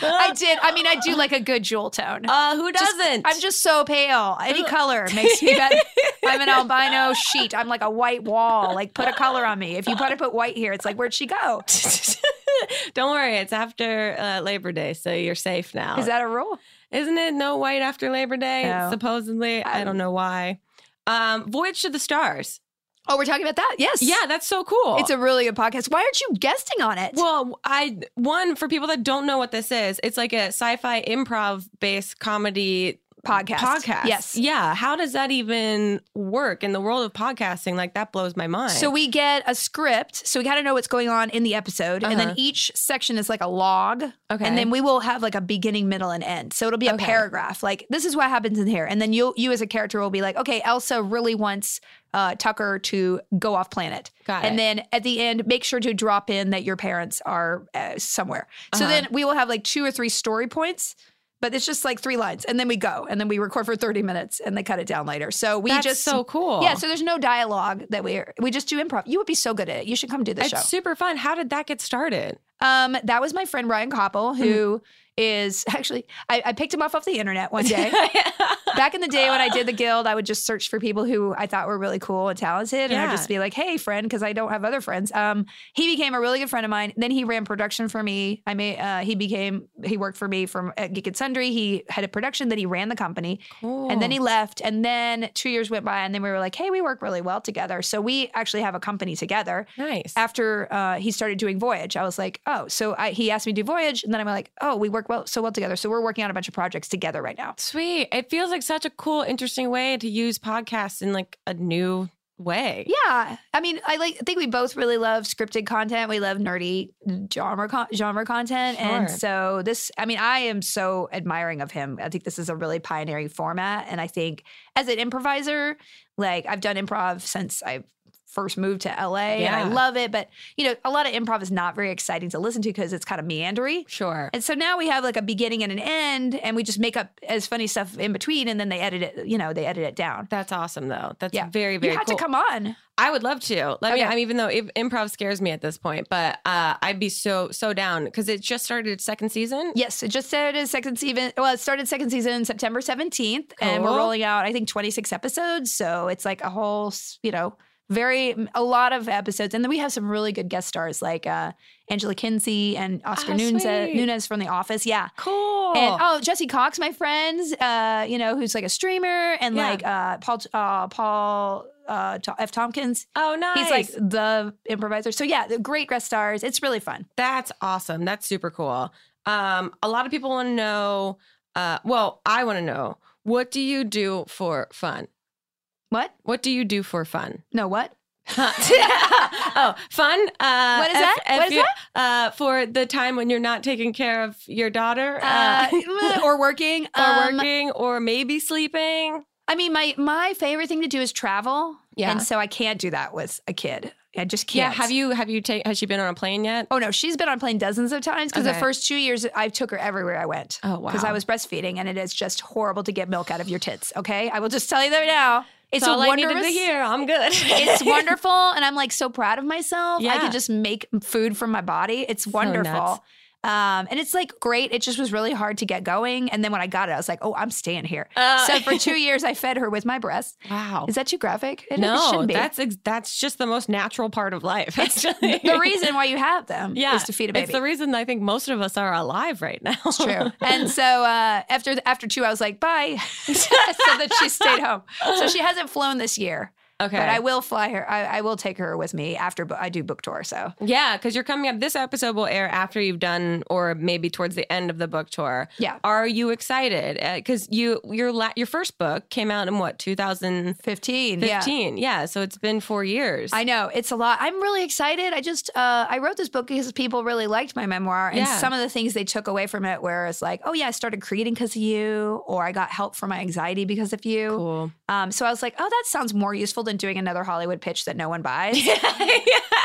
I did. I mean, I do like a good jewel tone. Uh, who doesn't? I'm just so pale. Any color makes me better. <laughs> I'm an albino sheet. I'm like a white wall. Like put a color on me. If you put to put white here, it's like where'd she go? <laughs> Don't worry, it's after uh, Labor Day, so you're safe now. Is that a rule? Isn't it no white after Labor Day? No. Supposedly, I don't know why. Um, Voyage to the Stars. Oh, we're talking about that. Yes. Yeah, that's so cool. It's a really good podcast. Why aren't you guesting on it? well, I one for people that don't know what this is. It's like a sci-fi improv based comedy Podcast. Podcast. Yes. Yeah. How does that even work in the world of podcasting? Like that blows my mind. So we get a script, so we got to know what's going on in the episode, and then Uh-huh. each section is like a log, Okay. and then we will have like a beginning, middle, and end. So it'll be a Okay. paragraph, like this is what happens in here, and then you you as a character will be like, okay, Elsa really wants uh, Tucker to go off planet, Got and it. then at the end, make sure to drop in that your parents are uh, somewhere. So Uh-huh. then we will have like two or three story points. But it's just like three lines, and then we go, and then we record for thirty minutes, and they cut it down later. So we That's just so cool. yeah, so there's no dialogue that we we just do improv. You would be so good at it. You should come do the it's show. super fun. How did that get started? Um, that was my friend Ryan Copple, Hmm. who is <laughs> actually I, I picked him off off the internet one day. <laughs> Back in the day when I did the <laughs> guild, I would just search for people who I thought were really cool and talented, and I'd just be like, "Hey, friend," because I don't have other friends. Um, he became a really good friend of mine. Then he ran production for me. I made uh, he became he worked for me from at Geek and Sundry. He had a production. Then he ran the company. Cool. And then he left. And then two years went by, and then we were like, hey, we work really well together. So we actually have a company together. nice. After uh, he started doing Voyage, I was like, oh, so I, he asked me to do Voyage. And then I'm like, oh, we work well so well together. So we're working on a bunch of projects together right now. Sweet. It feels like such a cool, interesting way to use podcasts in like a new way. Yeah. I mean, I like I think we both really love scripted content. We love nerdy genre con- genre content. And so this I mean, I am so admiring of him. I think this is a really pioneering format and I think as an improviser, like I've done improv since I first moved to LA and I love it, but you know, a lot of improv is not very exciting to listen to because it's kind of meandery. Sure. And so now we have like a beginning and an end and we just make up as funny stuff in between and then they edit it, you know, they edit it down. That's awesome, though. That's Yeah. very, very you have cool. to come on. I would love to. Let me. Okay. I mean, even though if, improv scares me at this point, but uh, I'd be so so down because it just started its second season. Yes, it just started second season. Well, it started second season September 17th, and we're rolling out, I think, 26 episodes. So it's like a whole, you know, very, a lot of episodes. And then we have some really good guest stars like uh, Angela Kinsey and Oscar Ah, Nunez, sweet. Nunez from The Office. Yeah. Cool. And oh, Jesse Cox, my friends uh, you know, who's like a streamer, and Yeah. like uh, Paul, uh, Paul uh, F. Tompkins. oh, nice. He's like the improviser. So yeah, the great guest stars. It's really fun. That's awesome. That's super cool. Um, a lot of people want to know. Uh, well, I want to know what do you do for fun? What? What do you do for fun? No, what? <laughs> oh, fun. Uh, What is if- that? if What is you- Uh, for the time when you're not taking care of your daughter, Uh, uh, <laughs> or working. <laughs> or Um, working, or maybe sleeping. I mean, my my favorite thing to do is travel. Yeah. And so I can't do that with a kid. I just can't. Yeah, have you have you take has she been on a plane yet? Oh no, she's been on a plane dozens of times because the first two years I took her everywhere I went. Oh, wow. Because I was breastfeeding and it is just horrible to get milk out of your tits. Okay, I will just tell you that now. It's all I wonderful. needed to hear. I'm good. it's <laughs> wonderful, and I'm like so proud of myself. I Yeah. could just make food from my body. It's wonderful. nuts. Um, and it's like great. It just was really hard to get going. And then when I got it, I was like, oh, I'm staying here. Uh, so for two <laughs> years, I fed her with my breasts. wow. Is that too graphic? It, no, shouldn't be. that's ex- that's just the most natural part of life. It's <laughs> the reason why you have them yeah, is to feed a baby. It's the reason I think most of us are alive right now. It's true. <laughs> And so uh, after after two, I was like, bye. so that she stayed home. So she hasn't flown this year, okay. but I will fly her. I, I will take her with me after bo- I do book tour. So Yeah, because you're coming up. This episode will air after you've done, or maybe towards the end of the book tour. Yeah. Are you excited? Because you your la- your first book came out in what 2015. 15. Yeah. Yeah. So it's been four years. I know it's a lot. I'm really excited. I just uh, I wrote this book because people really liked my memoir, and Yeah. some of the things they took away from it, where it's like, oh yeah, I started creating because of you, or I got help for my anxiety because of you. cool. Um, so I was like, oh, that sounds more useful than doing another Hollywood pitch that no one buys. <laughs> yeah.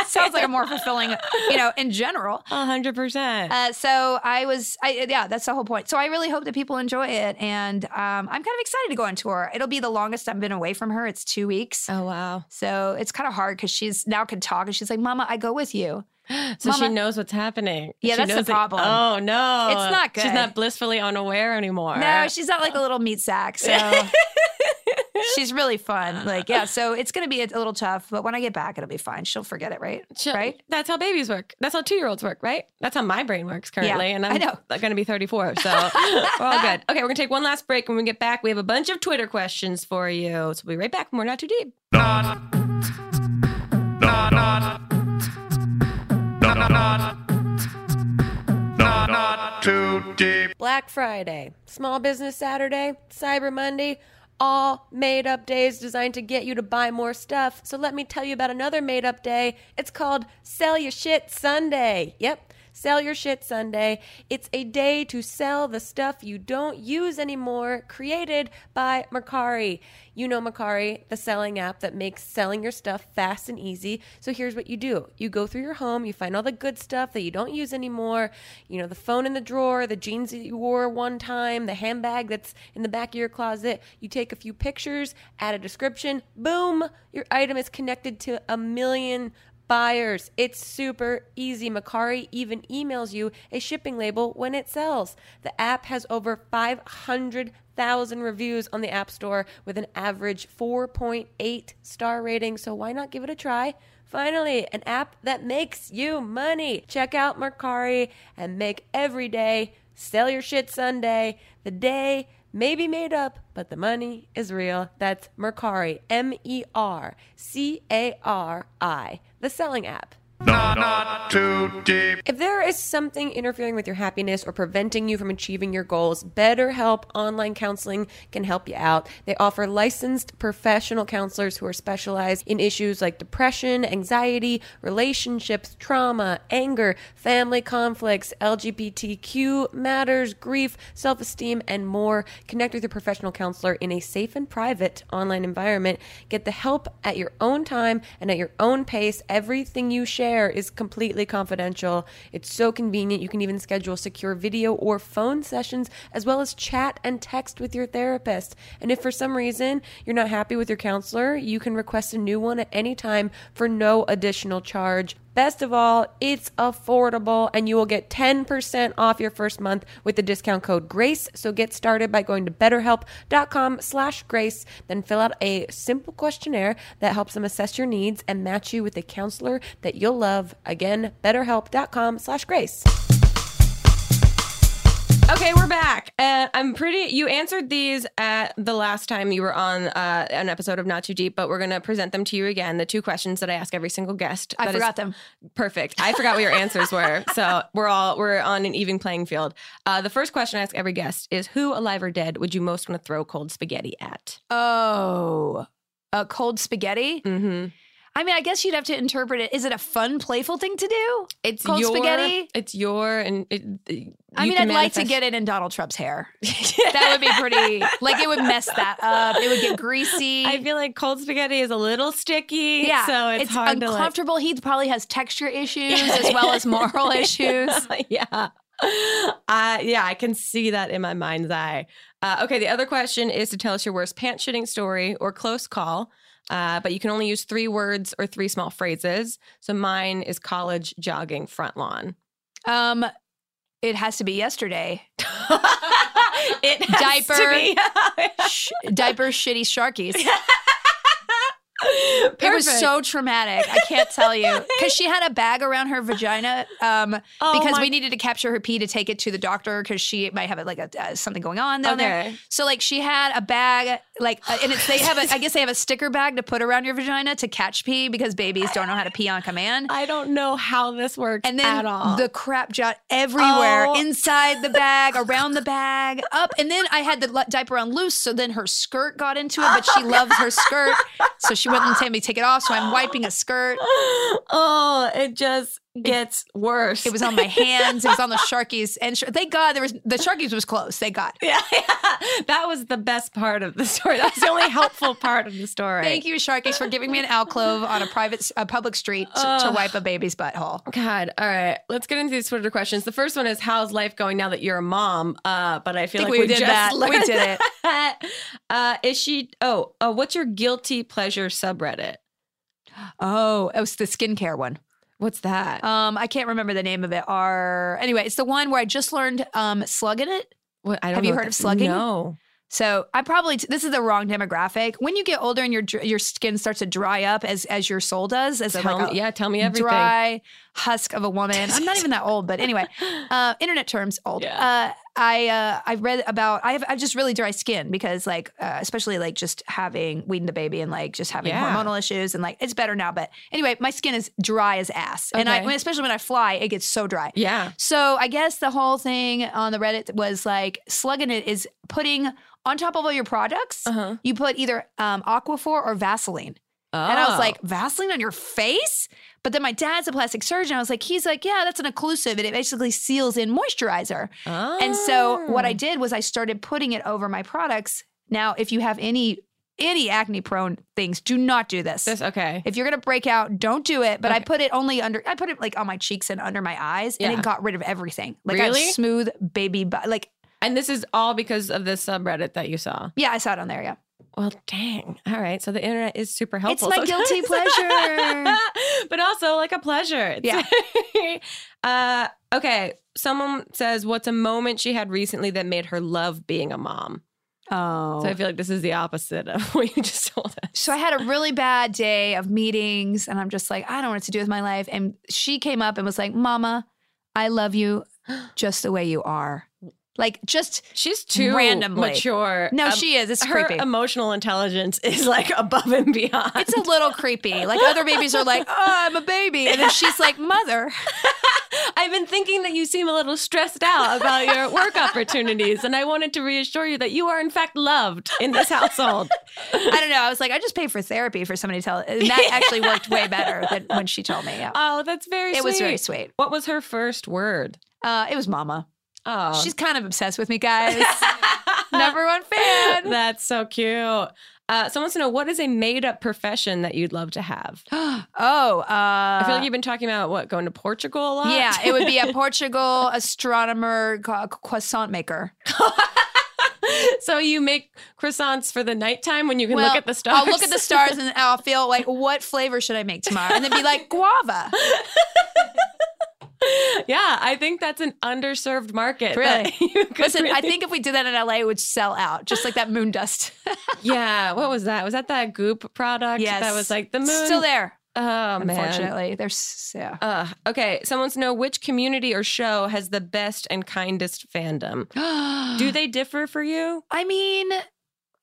sounds like a more fulfilling, you know, in general. A hundred percent. Uh, so I was, I, yeah, that's the whole point. So I really hope that people enjoy it, and um, I'm kind of excited to go on tour. It'll be the longest I've been away from her. It's two weeks, Oh wow. so it's kind of hard because she's now can talk, and she's like, "Mama, I go with you." So she knows what's happening. Yeah, She that's the knows that- problem. oh no, It's not good. She's not blissfully unaware anymore. No, she's not like a little meat sack, so <laughs> she's really fun. Like, yeah, so it's gonna be a, a little tough, but when I get back, it'll be fine. She'll forget it, right? She'll- right? That's how babies work. That's how two year olds work, right? That's how my brain works currently. Yeah, and I I'm know. going to be 34. So <laughs> we're all good. Okay, we're going to take one last break. When we get back, we have a bunch of Twitter questions for you. So we'll be right back. We're not too deep. Not Black Friday, Small Business Saturday, Cyber Monday, all made up days designed to get you to buy more stuff. So let me tell you about another made up day. It's called Sell Your Shit Sunday. Yep. Sell Your Shit Sunday. It's a day to sell the stuff you don't use anymore, created by Mercari. You know Mercari, the selling app that makes selling your stuff fast and easy. So here's what you do you go through your home, you find all the good stuff that you don't use anymore, you know, the phone in the drawer, the jeans that you wore one time, the handbag that's in the back of your closet. You take a few pictures, add a description, boom, your item is connected to a million buyers. It's super easy. Mercari even emails you a shipping label when it sells. The app has over 500,000 reviews on the App Store with an average 4.8 star rating. So why not give it a try? Finally, an app that makes you money. Check out Mercari and make every day sell your shit Sunday. The day may be made up, but the money is real. That's Mercari, M E R C A R I, the selling app. Not too deep. If there is something interfering with your happiness or preventing you from achieving your goals, BetterHelp Online Counseling can help you out. They offer licensed professional counselors who are specialized in issues like depression, anxiety, relationships, trauma, anger, family conflicts, LGBTQ matters, grief, self esteem, and more. Connect with your professional counselor in a safe and private online environment. Get the help at your own time and at your own pace. Everything you share is completely confidential. It's so convenient. You can even schedule secure video or phone sessions, as well as chat and text with your therapist. And if for some reason you're not happy with your counselor, you can request a new one at any time for no additional charge. Best of all, it's affordable and you will get 10% off your first month with the discount code GRACE. So get started by going to betterhelp.com slash grace, then fill out a simple questionnaire that helps them assess your needs and match you with a counselor that you'll love. Again, betterhelp.com slash grace. Okay, we're back. I'm pretty. You answered these at the last time you were on uh, an episode of Not Too Deep, but we're going to present them to you again. The two questions that I ask every single guest. I forgot them. Perfect. I forgot what your answers were, <laughs> so we're all we're on an even playing field. Uh, the first question I ask every guest is, "Who, alive or dead, would you most want to throw cold spaghetti at?" Oh, a cold spaghetti. Mm-hmm. I mean, I guess you'd have to interpret it. Is it a fun, playful thing to do? It's Cold your, spaghetti? It's your and it. I mean, I'd like to get it in Donald Trump's hair. <laughs> That would be pretty. like it would mess that up. It would get greasy. I feel like cold spaghetti is a little sticky. yeah, so it's, hard to like. uncomfortable. He probably has texture issues as well as <laughs> moral issues. <laughs> yeah. Uh, yeah, I can see that in my mind's eye. Uh, okay, the other question is to tell us your worst pants shitting story or close call, uh, but you can only use three words or three small phrases. So mine is college jogging front lawn. Um, it has to be yesterday. <laughs> it has to Diaper. be. <laughs> Sh- diaper shitty sharkies. <laughs> Perfect. <laughs> It was so traumatic. I can't tell you because she had a bag around her vagina um, Oh because my- we needed to capture her pee to take it to the doctor because she might have like a uh, something going on down there. Okay. So like she had a bag like uh, and it's they have a I guess they have a sticker bag to put around your vagina to catch pee because babies don't know how to pee on command. I don't know how this works And then at all. the crap jot everywhere, Oh. inside the bag, around the bag, <laughs> up. And then I had the diaper on loose, so then her skirt got into it, but she loves her skirt, so she wouldn't let me take it off. So I'm wiping a skirt. <laughs> oh, it just gets worse. It was on my hands. It was on the sharkies, and sh- thank God there was the sharkies was close. Thank God. yeah, <laughs> yeah. That was the best part of the story. That was the only helpful part of the story. Thank you, sharkies, for giving me an alcove on a private, a public street to, to wipe a baby's butthole. God, all right. Let's get into these Twitter questions. The first one is, "How's life going now that you're a mom?" Uh, but I feel think like we did just that. We did it. <laughs> Uh, is she? Oh, uh, what's your guilty pleasure subreddit? Oh, it was the skincare one. What's that? Um, I can't remember the name of it. Our anyway, it's the one where I just learned um slugging. what, I don't have you heard that- of slugging? No. So I probably this is the wrong demographic. When you get older and your your skin starts to dry up as as your soul does, as a, Tell like me, a yeah, tell me everything. dry husk of a woman. I'm not even that old, but anyway, <laughs> uh, internet terms old. Yeah. Uh, I uh, I read about I have I have just really dry skin because like uh, especially like just having weaned the baby and like just having Yeah. hormonal issues and like it's better now. But anyway, my skin is dry as ass, and I Okay. especially when I fly, it gets so dry. Yeah. So I guess the whole thing on the Reddit was like slugging it is putting on top of all your products, Uh-huh. you put either um, Aquaphor or Vaseline. And I was Oh. like, Vaseline on your face? But then my dad's a plastic surgeon. I was like, he's like, yeah, that's an occlusive, and it basically seals in moisturizer. Oh. And so what Oh. I did was I started putting it over my products. Now, if you have any any acne prone things, do not do this. this okay. if you're gonna break out, don't do it. But I put it only under. I put it like on my cheeks and under my eyes, and it got rid of everything. Like Really? smooth baby, butt. like And this is all because of this subreddit that you saw. yeah, I saw it on there. Yeah, Well, dang. All right. So the internet is super helpful. It's my guilty <laughs> pleasure. but also like a pleasure. It's- <laughs> uh, okay. Someone says, What's a moment she had recently that made her love being a mom? oh. So I feel like this is the opposite of <laughs> what you just told us. So I had a really bad day of meetings, and I'm just like, I don't know what to do with my life. And she came up and was like, "Mama, I love you <gasps> just the way you are." Like, just She's too Randomly. mature. no, Um, she is. It's her creepy. emotional intelligence is like above and beyond. it's a little creepy. Like other babies are like, "Oh, I'm a baby," and then she's like, "Mother." <laughs> I've been thinking that you seem a little stressed out about your work opportunities, and I wanted to reassure you that you are in fact loved in this household. I don't know. I was like, I just paid for therapy for somebody to tell. And that <laughs> actually worked way better than when she told me. Yeah. Oh, that's very. It was very sweet. sweet. What was her first word? Uh, it was Mama. Oh, She's kind of obsessed with me, guys. <laughs> Number one fan. That's so cute. Uh, someone wants to know what is a made up profession that you'd love to have? <gasps> oh, uh, I feel like you've been talking about what going to Portugal a lot. yeah, it would be a <laughs> Portugal astronomer croissant maker. <laughs> so you make croissants for the nighttime when you can Well, look at the stars. I'll look at the stars and I'll feel like, what flavor should I make tomorrow? And then be like, guava. <laughs> yeah, I think that's an underserved market. Really? that <laughs> you could Listen, I think if we did that in LA, it would sell out, just like that moon dust. <laughs> Yeah, what was that? Was that that Goop product? yes, that was like the moon. Still there, Oh man. unfortunately. There's yeah. Uh, okay, someone wants to know which community or show has the best and kindest fandom. <gasps> Do they differ for you? I mean,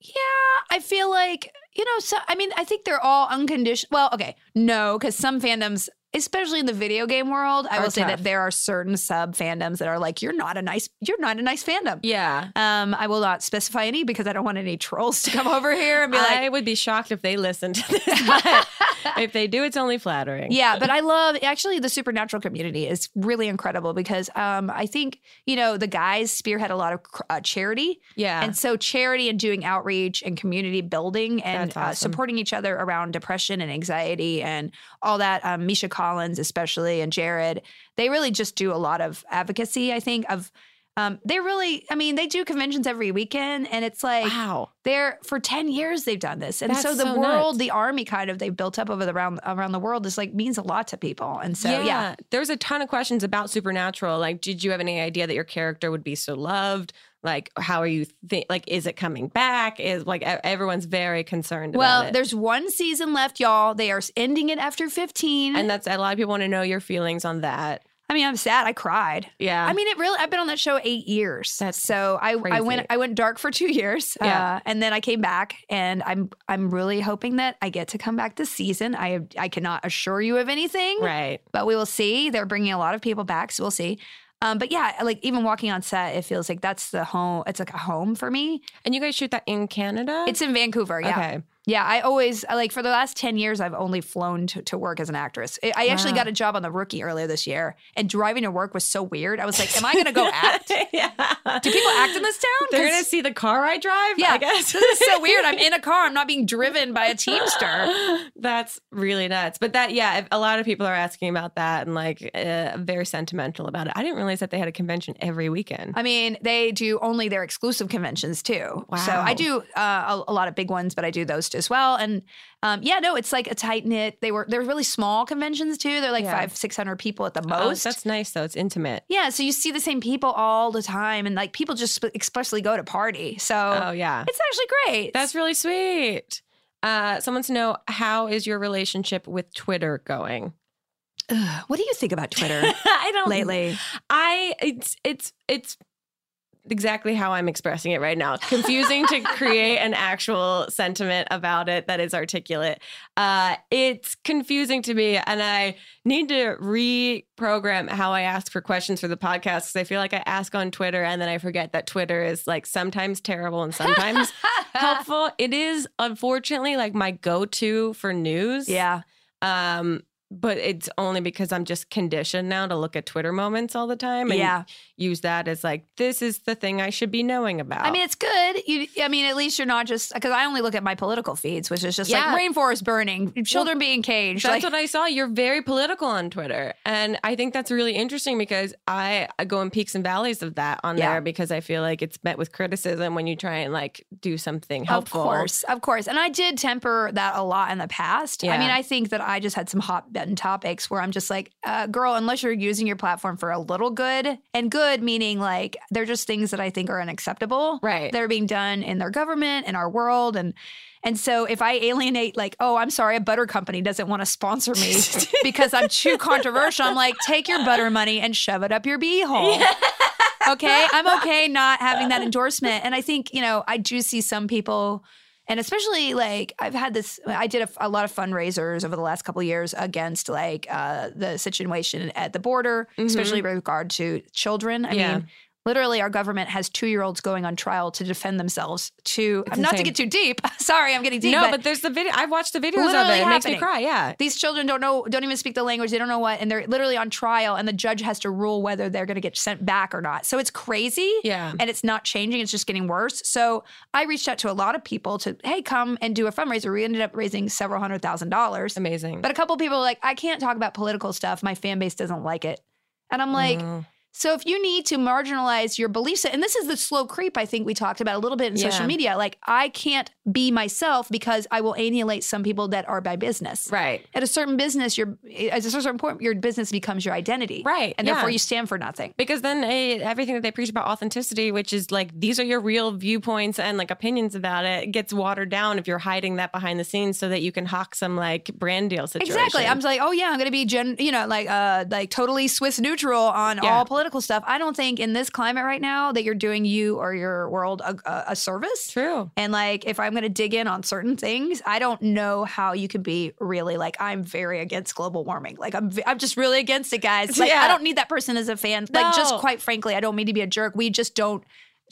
yeah, I feel like, you know, so, I mean, I think they're all unconditional. Well, okay, no, because some fandoms, especially in the video game world, I will say tough. that there are certain sub fandoms that are like, you're not a nice, you're not a nice fandom. Yeah. Um, I will not specify any because I don't want any trolls to come <laughs> over here and be like, I would be shocked if they listened to this. <laughs> But if they do, it's only flattering. Yeah, but I love actually the supernatural community is really incredible because um, I think you know the guys spearhead a lot of uh, charity, Yeah. and so charity and doing outreach and community building and That's uh, supporting each other around depression and anxiety and all that. Um, Misha Collins, especially, and Jared, they really just do a lot of advocacy. I think of Um, they really, I mean, they do conventions every weekend, and it's like Wow. they're for ten years they've done this, and That's so the so world, nuts. the army, kind of they've built up over the around around the world is like means a lot to people, and so yeah, There's a ton of questions about Supernatural. Like, did you have any idea that your character would be so loved? Like, how are you think? Like, is it coming back? Is like everyone's very concerned Well, about it. there's one season left, y'all. They are ending it after 15. And that's a lot of people want to know your feelings on that. I mean, I'm sad. I cried. Yeah. I mean, it really. I've been on that show eight years. That's so I, I went. I went dark for two years. Yeah. uh, and then I came back, and I'm I'm really hoping that I get to come back this season. I I cannot assure you of anything, right. but we will see. They're bringing a lot of people back, so we'll see. Um, but yeah, like even walking on set, it feels like that's the home. It's like a home for me. And you guys shoot that in Canada? It's in Vancouver. Yeah. okay. Yeah, I always like for the last ten years I've only flown to, to work as an actress. I, I actually got a job on the Rookie earlier this year, and driving to work was so weird. I was like, "Am I going to go <laughs> act? yeah. Do people act in this town? They're 'Cause- gonna see the car I drive. Yeah, I guess <laughs> this is so weird. I'm in a car. I'm not being driven by a Teamster. <laughs> That's really nuts. But that, yeah, a lot of people are asking about that and like uh, very sentimental about it. I didn't realize that they had a convention every weekend. I mean, they do only their exclusive conventions too. So I do uh, a, a lot of big ones, but I do those as well. And um, yeah, no, it's like a tight knit. They were they're really small conventions too. They're like Yeah. five six hundred people at the most. Oh, most. that's nice though. It's intimate. Yeah, so you see the same people all the time, and like people just expressly go to party. So Oh yeah, it's actually great. that's really sweet. Uh, someone to know how is your relationship with Twitter going? Ugh, what do you think about Twitter <laughs> I don't lately? I it's it's it's exactly how I'm expressing it right now. Confusing to create an actual sentiment about it that is articulate. Uh, it's confusing to me, and I need to reprogram how I ask for questions for the podcast because I feel like I ask on Twitter and then I forget that Twitter is like sometimes terrible and sometimes <laughs> helpful. It is unfortunately like my go-to for news. yeah, Um, but it's only because I'm just conditioned now to look at Twitter moments all the time and yeah. use that as like this is the thing I should be knowing about. I mean, it's good. You, I mean, at least you're not just because I only look at my political feeds, which is just Yeah. like rainforest burning, children being caged. that's like, what I saw. You're very political on Twitter, and I think that's really interesting because I, I go in peaks and valleys of that on Yeah. there because I feel like it's met with criticism when you try and like do something helpful. Of course, of course. And I did temper that a lot in the past. I mean, I think that I just had some hot button topics where I'm just like, uh, girl, unless you're using your platform for a little good, and good meaning like they're just things that I think are unacceptable. Right. They're being done in their government, in our world. And and so if I alienate, like, oh, I'm sorry, a butter company doesn't want to sponsor me <laughs> because I'm too controversial, I'm like, take your butter money and shove it up your beehole. okay i'm okay not having that endorsement and i think you know i do see some people and especially like i've had this i did a, a lot of fundraisers over the last couple of years against like uh, the situation at the border especially with regard to children i Mm-hmm. Yeah. mean literally our government has two-year-olds going on trial to defend themselves to It's not to get too deep <laughs> sorry i'm getting deep no, but, but there's the video. I've watched the videos of it. Literally It makes me cry. Yeah. these children don't know don't even speak the language they don't know what and they're literally on trial and the judge has to rule whether they're going to get sent back or not so it's crazy Yeah. and it's not changing it's just getting worse so i reached out to a lot of people to hey come and do a fundraiser we ended up raising several hundred thousand dollars Amazing. but a couple people were like i can't talk about political stuff my fan base doesn't like it and i'm like Mm. So if you need to marginalize your beliefs, and this is the slow creep I think we talked about a little bit in social media, like I can't be myself because I will alienate some people that are by business. right. At a certain business, your at a certain point, your business becomes your identity, Right, And yeah. therefore, you stand for nothing. Because then eh, everything that they preach about authenticity, which is like these are your real viewpoints and like opinions about it, gets watered down if you're hiding that behind the scenes so that you can hawk some like brand deal situation. Exactly. I'm just like, oh yeah, I'm gonna be gen, you know, like uh, like totally Swiss neutral on Yeah. all political stuff. I don't think in this climate right now that you're doing you or your world a, a, service. true. And like, if I'm going to dig in on certain things, I don't know how you can be really like, I'm very against global warming. Like, I'm, I'm just really against it, guys. Like, Yeah. I don't need that person as a fan. Like, just quite frankly, I don't mean to be a jerk. We just don't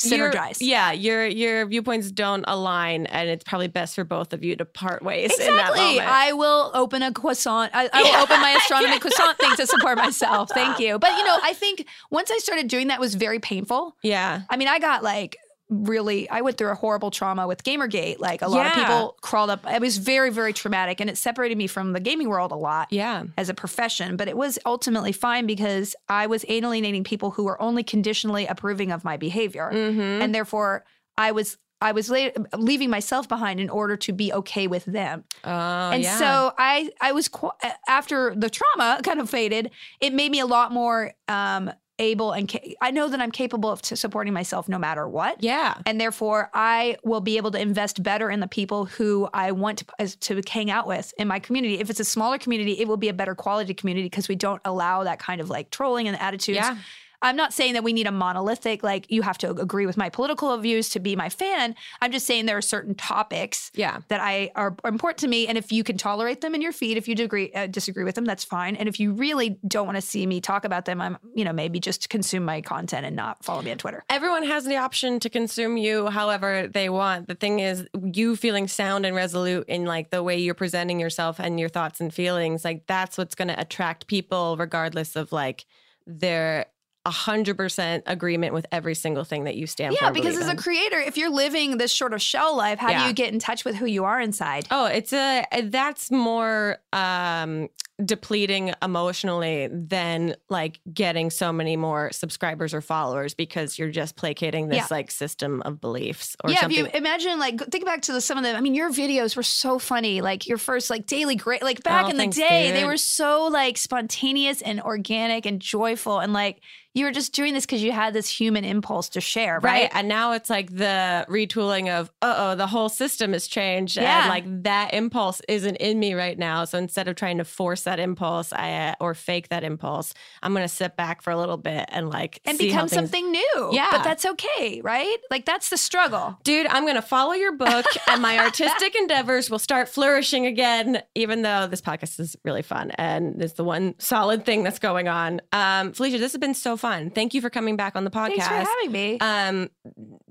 Your- synergize. yeah, your your viewpoints don't align, and it's probably best for both of you to part ways in that Exactly. I will open a croissant. I, I will open my <laughs> astronomy croissant thing to support myself. Thank you. But you know, I think once I started doing that, it was very painful. yeah, I mean, I got like really I went through a horrible trauma with Gamergate. Like a lot of people crawled up. It was very very traumatic, and it separated me from the gaming world a lot Yeah. as a profession. But it was ultimately fine because I was alienating people who were only conditionally approving of my behavior, Mm-hmm. and therefore I was. I was la- leaving myself behind in order to be okay with them. Oh, and yeah. so I I was qu- after the trauma <laughs> kind of faded, it made me a lot more um able and ca- I know that I'm capable of t- supporting myself no matter what. yeah. And therefore, I will be able to invest better in the people who I want to, to hang out with in my community. If it's a smaller community, it will be a better quality community because we don't allow that kind of like trolling and attitudes. Yeah. I'm not saying that we need a monolithic, like you have to agree with my political views to be my fan. I'm just saying there are certain topics Yeah. that I are important to me, and if you can tolerate them in your feed, if you disagree uh, disagree with them, that's fine. And if you really don't want to see me talk about them, I'm you know maybe just consume my content and not follow me on Twitter. Everyone has the option to consume you however they want. The thing is, you feeling sound and resolute in like the way you're presenting yourself and your thoughts and feelings, like that's what's going to attract people, regardless of like their a hundred percent agreement with every single thing that you stand for. Yeah, because as a creator, if you're living this sort of shell life, how Yeah. do you get in touch with who you are inside? Oh, it's a that's more um depleting emotionally than like getting so many more subscribers or followers because you're just placating this Yeah. like system of beliefs or yeah, something. if you imagine, like, think back to the, some of them. I mean, your videos were so funny. Like your first, like, daily great, like back Oh, in thanks, the day, they were so like spontaneous and organic and joyful, and like you were just doing this because you had this human impulse to share, Right. right? And now it's like the retooling of, uh oh, the whole system has changed. Yeah. And like that impulse isn't in me right now. So instead of trying to force that impulse I, uh, or fake that impulse, I'm going to sit back for a little bit and like and become things- something new. Yeah. but that's okay, right? Like that's the struggle. Dude, I'm going to follow your book <laughs> and my artistic endeavors will start flourishing again, even though this podcast is really fun and it's the one solid thing that's going on. Um, Felicia, this has been so fun. Thank you for coming back on the podcast. Thanks for having me. Um,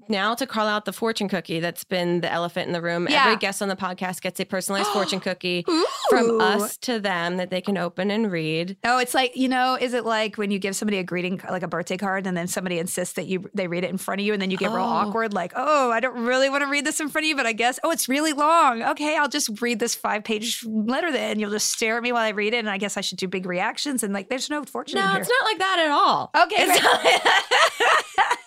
now to call out the fortune cookie that's been the elephant in the room. Yeah. Every guest on the podcast gets a personalized fortune <gasps> cookie from us to them that they can open and read. Oh, it's like you know, is it like when you give somebody a greeting, like a birthday card, and then somebody insists that you they read it in front of you, and then you get real Oh. awkward, like, oh, I don't really want to read this in front of you, but I guess, oh, it's really long. Okay, I'll just read this five page letter then. You'll just stare at me while I read it, and I guess I should do big reactions, and like, there's no fortune No, it's not like that at all. Okay, <laughs> <laughs>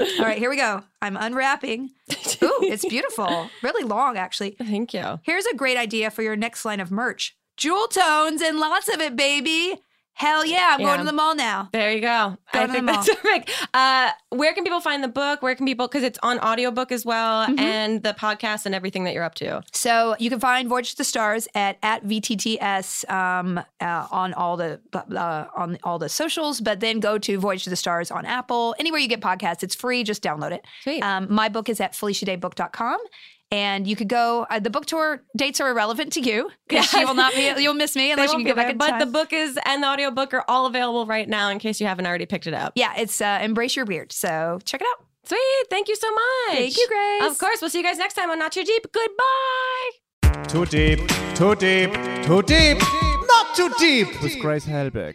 All right, here we go. I'm unwrapping. <laughs> Ooh, it's beautiful. Really long, actually. Thank you. Here's a great idea for your next line of merch. Jewel tones and lots of it, baby. Hell yeah, I'm Yeah. going to the mall now. There you go. Go I to think the that's perfect. <laughs> Uh, where can people find the book? Where can people, because it's on audiobook as well, Mm-hmm. and the podcast and everything that you're up to. So you can find Voyage to the Stars at at VTTS um, uh, on all the uh, on all the socials, but then go to Voyage to the Stars on Apple, anywhere you get podcasts. It's free. Just download it. Um, my book is at FeliciaDayBook.com. And you could go. Uh, the book tour dates are irrelevant to you because Yeah. you will not be. <laughs> You'll miss me They unless you can go back there, in but time. the book is and the audiobook are all available right now in case you haven't already picked it up. yeah, it's uh, Embrace Your Weird. So check it out. Sweet. Thank you so much. Thank you, Grace. Of course. We'll see you guys next time on Not Too Deep. Goodbye. Too deep, too deep, too deep, not too deep. With Grace Helbig.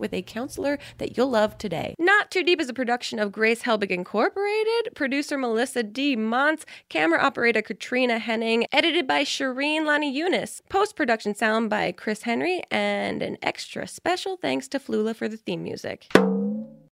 with a counselor that you'll love today. Not Too Deep is a production of Grace Helbig Incorporated, producer Melissa D. Montz, camera operator Katrina Henning, edited by Shireen Lani Eunice, post-production sound by Chris Henry, and an extra special thanks to Flula for the theme music.